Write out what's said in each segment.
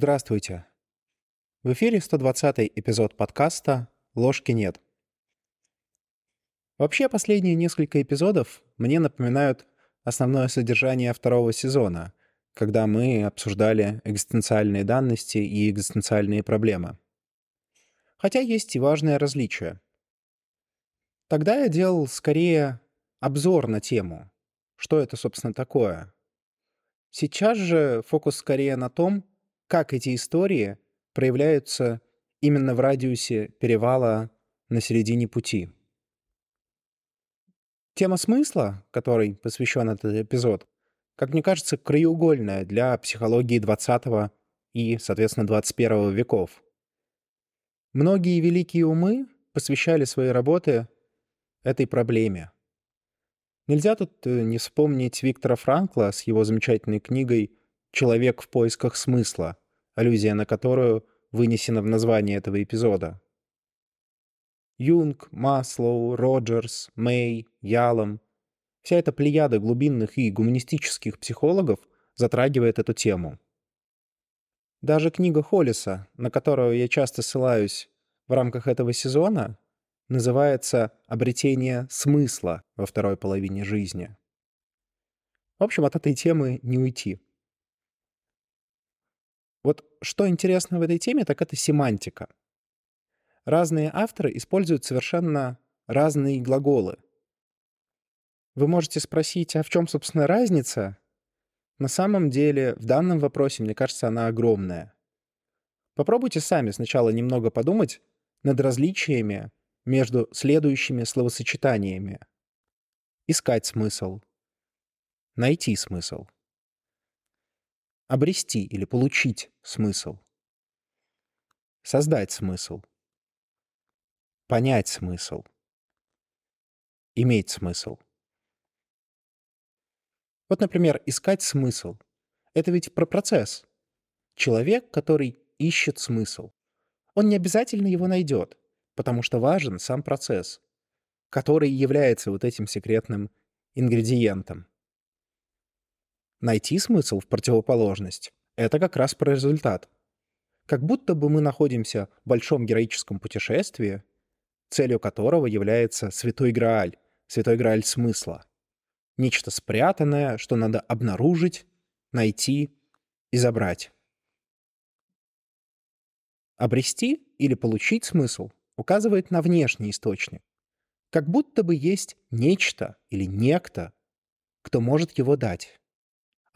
Здравствуйте. В эфире 120 эпизод подкаста «Ложки нет». Вообще, последние несколько эпизодов мне напоминают основное содержание второго сезона, когда мы обсуждали экзистенциальные данности и экзистенциальные проблемы. Хотя есть и важное различие. Тогда я делал скорее обзор на тему, что это, собственно, такое. Сейчас же фокус скорее на том, как эти истории проявляются именно в радиусе перевала на середине пути. Тема смысла, которой посвящен этот эпизод, как мне кажется, краеугольная для психологии 20 и, соответственно, 21 веков. Многие великие умы посвящали свои работы этой проблеме. Нельзя тут э, не вспомнить Виктора Франкла с его замечательной книгой «Человек в поисках смысла», аллюзия на которую вынесена в название этого эпизода. Юнг, Маслоу, Роджерс, Мэй, Ялом — вся эта плеяда глубинных и гуманистических психологов затрагивает эту тему. Даже книга Холлиса, на которую я часто ссылаюсь в рамках этого сезона, называется «Обретение смысла во второй половине жизни». В общем, от этой темы не уйти. Вот что интересно в этой теме, так это семантика. Разные авторы используют совершенно разные глаголы. Вы можете спросить, а в чем, собственно, разница? На самом деле, в данном вопросе, мне кажется, она огромная. Попробуйте сами сначала немного подумать над различиями между следующими словосочетаниями. Искать смысл. Найти смысл обрести или получить смысл, создать смысл, понять смысл, иметь смысл. Вот, например, искать смысл. Это ведь про процесс. Человек, который ищет смысл. Он не обязательно его найдет, потому что важен сам процесс, который является вот этим секретным ингредиентом. Найти смысл в противоположность — это как раз про результат. Как будто бы мы находимся в большом героическом путешествии, целью которого является святой Грааль, святой Грааль смысла. Нечто спрятанное, что надо обнаружить, найти и забрать. Обрести или получить смысл указывает на внешний источник. Как будто бы есть нечто или некто, кто может его дать.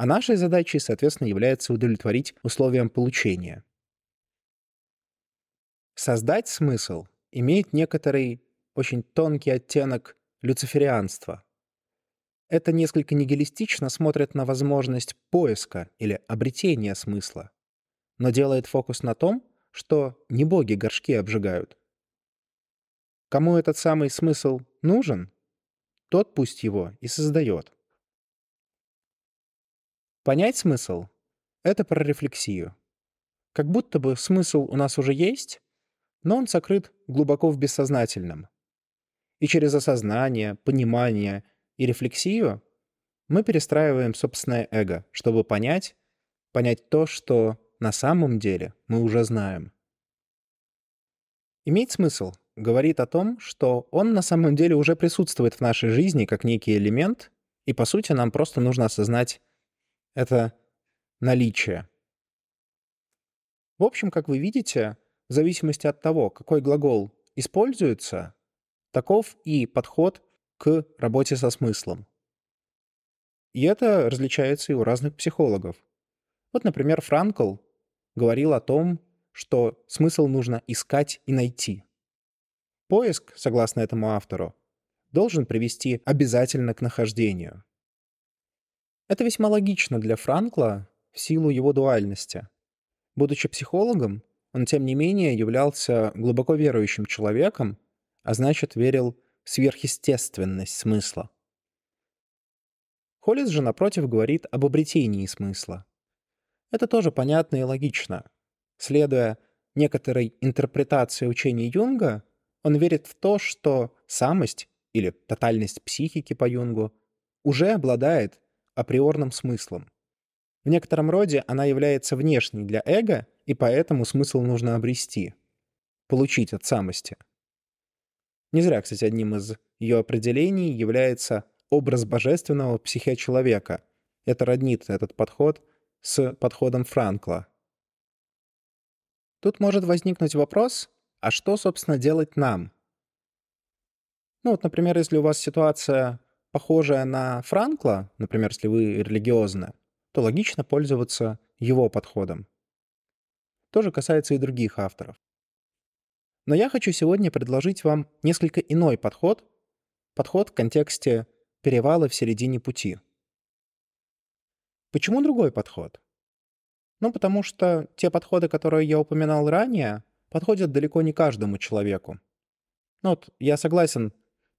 А нашей задачей, соответственно, является удовлетворить условиям получения. Создать смысл имеет некоторый очень тонкий оттенок люциферианства. Это несколько нигилистично смотрит на возможность поиска или обретения смысла, но делает фокус на том, что не боги горшки обжигают. Кому этот самый смысл нужен, тот пусть его и создает. Понять смысл — это про рефлексию. Как будто бы смысл у нас уже есть, но он сокрыт глубоко в бессознательном. И через осознание, понимание и рефлексию мы перестраиваем собственное эго, чтобы понять, понять то, что на самом деле мы уже знаем. Иметь смысл говорит о том, что он на самом деле уже присутствует в нашей жизни как некий элемент, и по сути нам просто нужно осознать это наличие. В общем, как вы видите, в зависимости от того, какой глагол используется, таков и подход к работе со смыслом. И это различается и у разных психологов. Вот, например, Франкл говорил о том, что смысл нужно искать и найти. Поиск, согласно этому автору, должен привести обязательно к нахождению. Это весьма логично для Франкла в силу его дуальности. Будучи психологом, он, тем не менее, являлся глубоко верующим человеком, а значит, верил в сверхъестественность смысла. Холлис же, напротив, говорит об обретении смысла. Это тоже понятно и логично. Следуя некоторой интерпретации учения Юнга, он верит в то, что самость или тотальность психики по Юнгу уже обладает априорным смыслом. В некотором роде она является внешней для эго и поэтому смысл нужно обрести, получить от самости. Не зря, кстати, одним из ее определений является образ божественного психе человека. Это роднит этот подход с подходом Франкла. Тут может возникнуть вопрос, а что, собственно, делать нам? Ну вот, например, если у вас ситуация похожая на Франкла, например, если вы религиозны, то логично пользоваться его подходом. То же касается и других авторов. Но я хочу сегодня предложить вам несколько иной подход, подход в контексте перевала в середине пути. Почему другой подход? Ну, потому что те подходы, которые я упоминал ранее, подходят далеко не каждому человеку. Ну вот я согласен,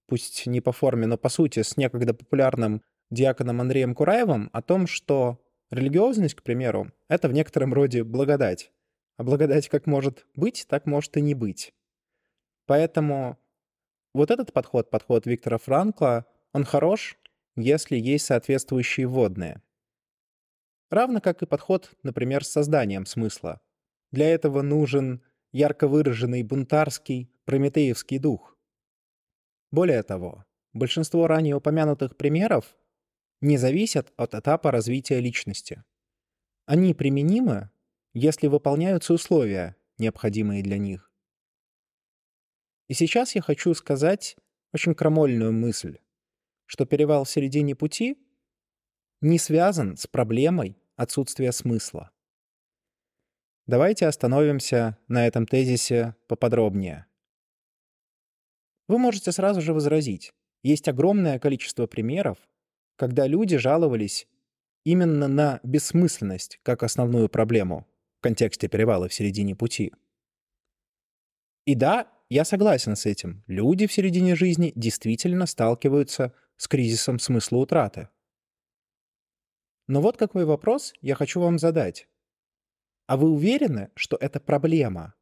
пусть не по форме, но по сути, с некогда популярным диаконом Андреем Кураевым о том, что религиозность, к примеру, это в некотором роде благодать. А благодать как может быть, так может и не быть. Поэтому вот этот подход, подход Виктора Франкла, он хорош, если есть соответствующие водные. Равно как и подход, например, с созданием смысла. Для этого нужен ярко выраженный бунтарский, прометеевский дух. Более того, большинство ранее упомянутых примеров не зависят от этапа развития личности. Они применимы, если выполняются условия, необходимые для них. И сейчас я хочу сказать очень крамольную мысль, что перевал в середине пути не связан с проблемой отсутствия смысла. Давайте остановимся на этом тезисе поподробнее. Вы можете сразу же возразить. Есть огромное количество примеров, когда люди жаловались именно на бессмысленность как основную проблему в контексте перевала в середине пути. И да, я согласен с этим. Люди в середине жизни действительно сталкиваются с кризисом смысла утраты. Но вот какой вопрос я хочу вам задать. А вы уверены, что это проблема,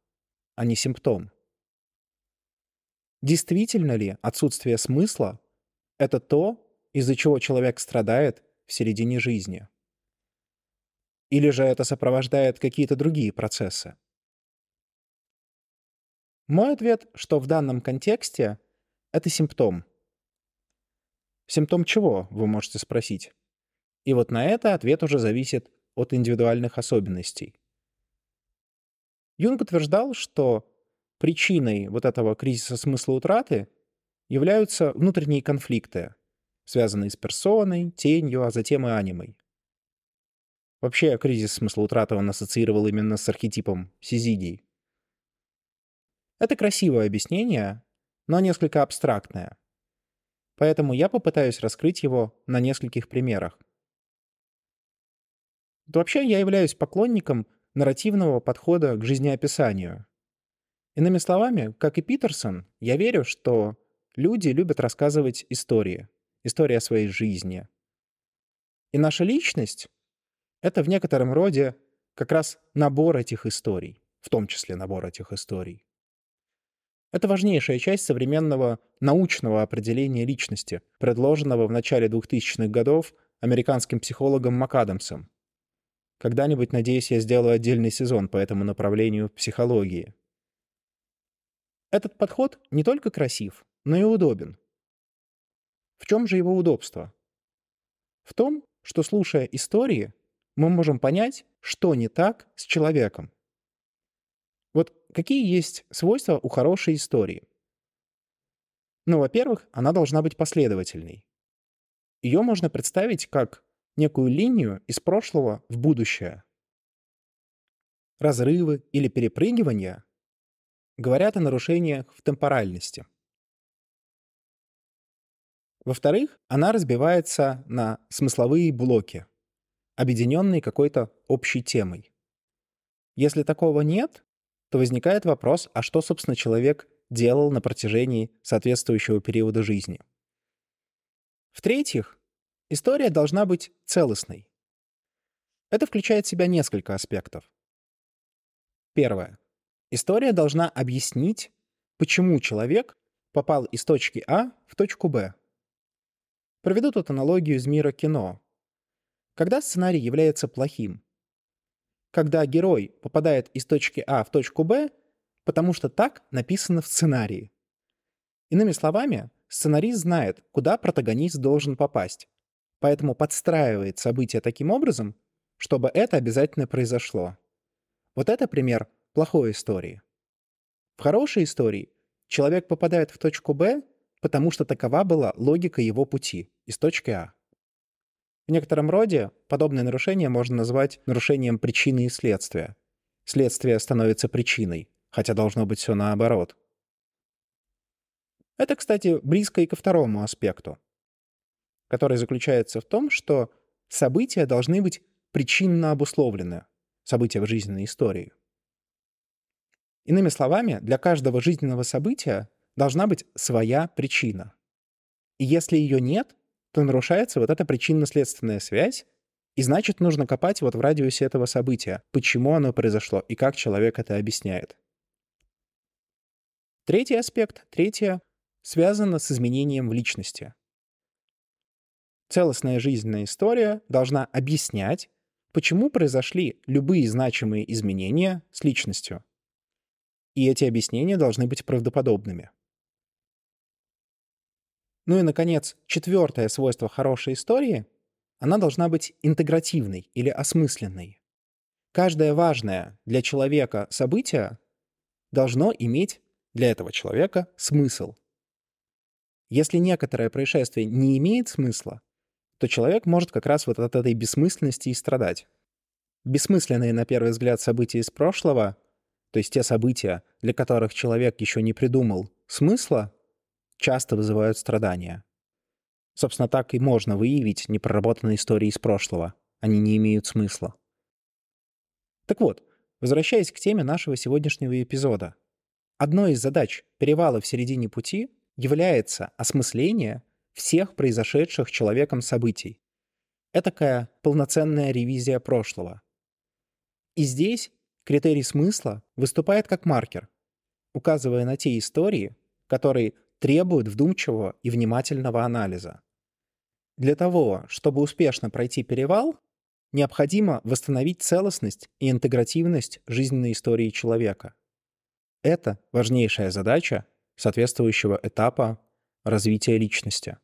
а не симптом? Действительно ли отсутствие смысла — это то, из-за чего человек страдает в середине жизни? Или же это сопровождает какие-то другие процессы? Мой ответ, что в данном контексте это симптом. Симптом чего, вы можете спросить? И вот на это ответ уже зависит от индивидуальных особенностей. Юнг утверждал, что причиной вот этого кризиса смысла утраты являются внутренние конфликты, связанные с персоной, тенью, а затем и анимой. Вообще, кризис смысла утраты он ассоциировал именно с архетипом Сизидий. Это красивое объяснение, но несколько абстрактное. Поэтому я попытаюсь раскрыть его на нескольких примерах. Вообще, я являюсь поклонником нарративного подхода к жизнеописанию. Иными словами, как и Питерсон, я верю, что люди любят рассказывать истории, истории о своей жизни. И наша личность — это в некотором роде как раз набор этих историй, в том числе набор этих историй. Это важнейшая часть современного научного определения личности, предложенного в начале 2000-х годов американским психологом МакАдамсом. Когда-нибудь, надеюсь, я сделаю отдельный сезон по этому направлению в психологии. Этот подход не только красив, но и удобен. В чем же его удобство? В том, что слушая истории, мы можем понять, что не так с человеком. Вот какие есть свойства у хорошей истории? Ну, во-первых, она должна быть последовательной. Ее можно представить как некую линию из прошлого в будущее. Разрывы или перепрыгивания говорят о нарушениях в темпоральности. Во-вторых, она разбивается на смысловые блоки, объединенные какой-то общей темой. Если такого нет, то возникает вопрос, а что, собственно, человек делал на протяжении соответствующего периода жизни. В-третьих, История должна быть целостной. Это включает в себя несколько аспектов. Первое. История должна объяснить, почему человек попал из точки А в точку Б. Проведу тут аналогию из мира кино. Когда сценарий является плохим, когда герой попадает из точки А в точку Б, потому что так написано в сценарии. Иными словами, сценарист знает, куда протагонист должен попасть, поэтому подстраивает события таким образом, чтобы это обязательно произошло. Вот это пример плохой истории. В хорошей истории человек попадает в точку Б, потому что такова была логика его пути из точки А. В некотором роде подобное нарушение можно назвать нарушением причины и следствия. Следствие становится причиной, хотя должно быть все наоборот. Это, кстати, близко и ко второму аспекту, который заключается в том, что события должны быть причинно обусловлены, события в жизненной истории. Иными словами, для каждого жизненного события должна быть своя причина. И если ее нет, то нарушается вот эта причинно-следственная связь, и значит, нужно копать вот в радиусе этого события, почему оно произошло и как человек это объясняет. Третий аспект, третье, связано с изменением в личности. Целостная жизненная история должна объяснять, почему произошли любые значимые изменения с личностью. И эти объяснения должны быть правдоподобными. Ну и, наконец, четвертое свойство хорошей истории — она должна быть интегративной или осмысленной. Каждое важное для человека событие должно иметь для этого человека смысл. Если некоторое происшествие не имеет смысла, то человек может как раз вот от этой бессмысленности и страдать. Бессмысленные, на первый взгляд, события из прошлого, то есть те события, для которых человек еще не придумал смысла, часто вызывают страдания. Собственно, так и можно выявить непроработанные истории из прошлого. Они не имеют смысла. Так вот, возвращаясь к теме нашего сегодняшнего эпизода. Одной из задач перевала в середине пути является осмысление всех произошедших человеком событий. Этакая полноценная ревизия прошлого. И здесь критерий смысла выступает как маркер, указывая на те истории, которые требуют вдумчивого и внимательного анализа. Для того, чтобы успешно пройти перевал, необходимо восстановить целостность и интегративность жизненной истории человека. Это важнейшая задача соответствующего этапа развития личности.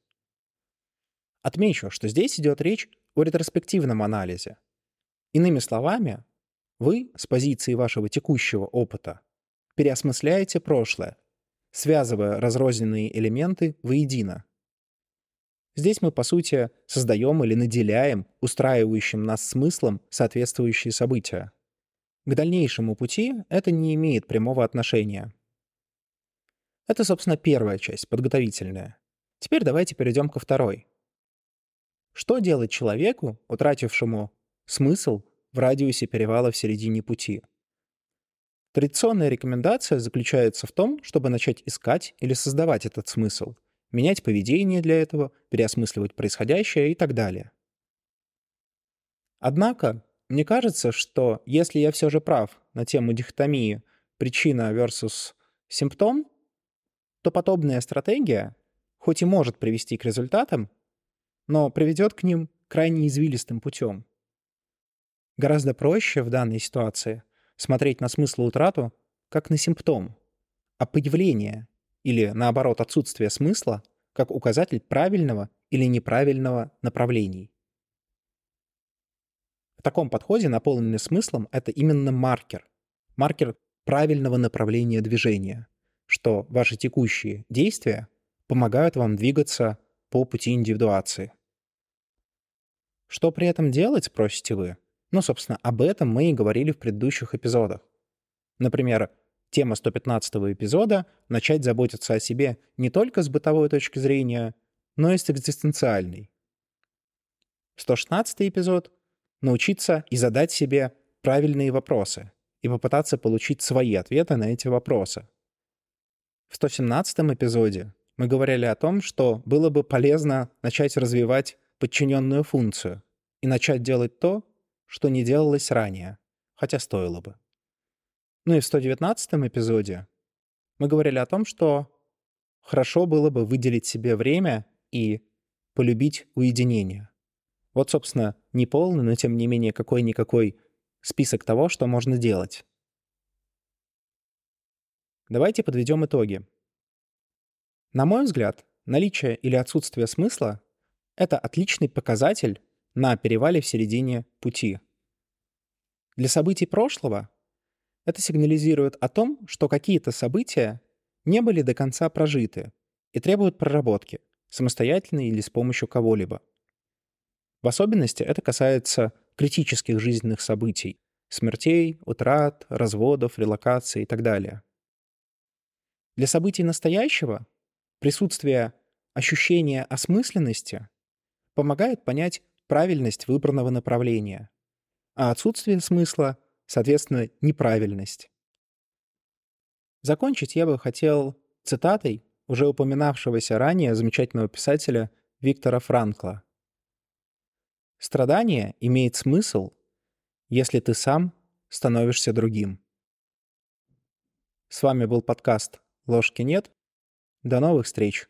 Отмечу, что здесь идет речь о ретроспективном анализе. Иными словами, вы с позиции вашего текущего опыта переосмысляете прошлое связывая разрозненные элементы воедино. Здесь мы, по сути, создаем или наделяем устраивающим нас смыслом соответствующие события. К дальнейшему пути это не имеет прямого отношения. Это, собственно, первая часть, подготовительная. Теперь давайте перейдем ко второй. Что делать человеку, утратившему смысл в радиусе перевала в середине пути? Традиционная рекомендация заключается в том, чтобы начать искать или создавать этот смысл, менять поведение для этого, переосмысливать происходящее и так далее. Однако, мне кажется, что если я все же прав на тему дихотомии причина versus симптом, то подобная стратегия, хоть и может привести к результатам, но приведет к ним крайне извилистым путем. Гораздо проще в данной ситуации смотреть на смысл утрату как на симптом, а появление или, наоборот, отсутствие смысла как указатель правильного или неправильного направлений. В таком подходе наполненный смыслом — это именно маркер. Маркер правильного направления движения, что ваши текущие действия помогают вам двигаться по пути индивидуации. Что при этом делать, спросите вы? Ну, собственно, об этом мы и говорили в предыдущих эпизодах. Например, тема 115 эпизода — начать заботиться о себе не только с бытовой точки зрения, но и с экзистенциальной. 116 эпизод — научиться и задать себе правильные вопросы и попытаться получить свои ответы на эти вопросы. В 117 эпизоде мы говорили о том, что было бы полезно начать развивать подчиненную функцию и начать делать то, что не делалось ранее, хотя стоило бы. Ну и в 119 эпизоде мы говорили о том, что хорошо было бы выделить себе время и полюбить уединение. Вот, собственно, не полный, но тем не менее какой-никакой список того, что можно делать. Давайте подведем итоги. На мой взгляд, наличие или отсутствие смысла — это отличный показатель на перевале в середине пути. Для событий прошлого это сигнализирует о том, что какие-то события не были до конца прожиты и требуют проработки, самостоятельно или с помощью кого-либо. В особенности это касается критических жизненных событий — смертей, утрат, разводов, релокаций и так далее. Для событий настоящего присутствие ощущения осмысленности помогает понять правильность выбранного направления, а отсутствие смысла, соответственно, неправильность. Закончить я бы хотел цитатой уже упоминавшегося ранее замечательного писателя Виктора Франкла. «Страдание имеет смысл, если ты сам становишься другим». С вами был подкаст «Ложки нет». До новых встреч!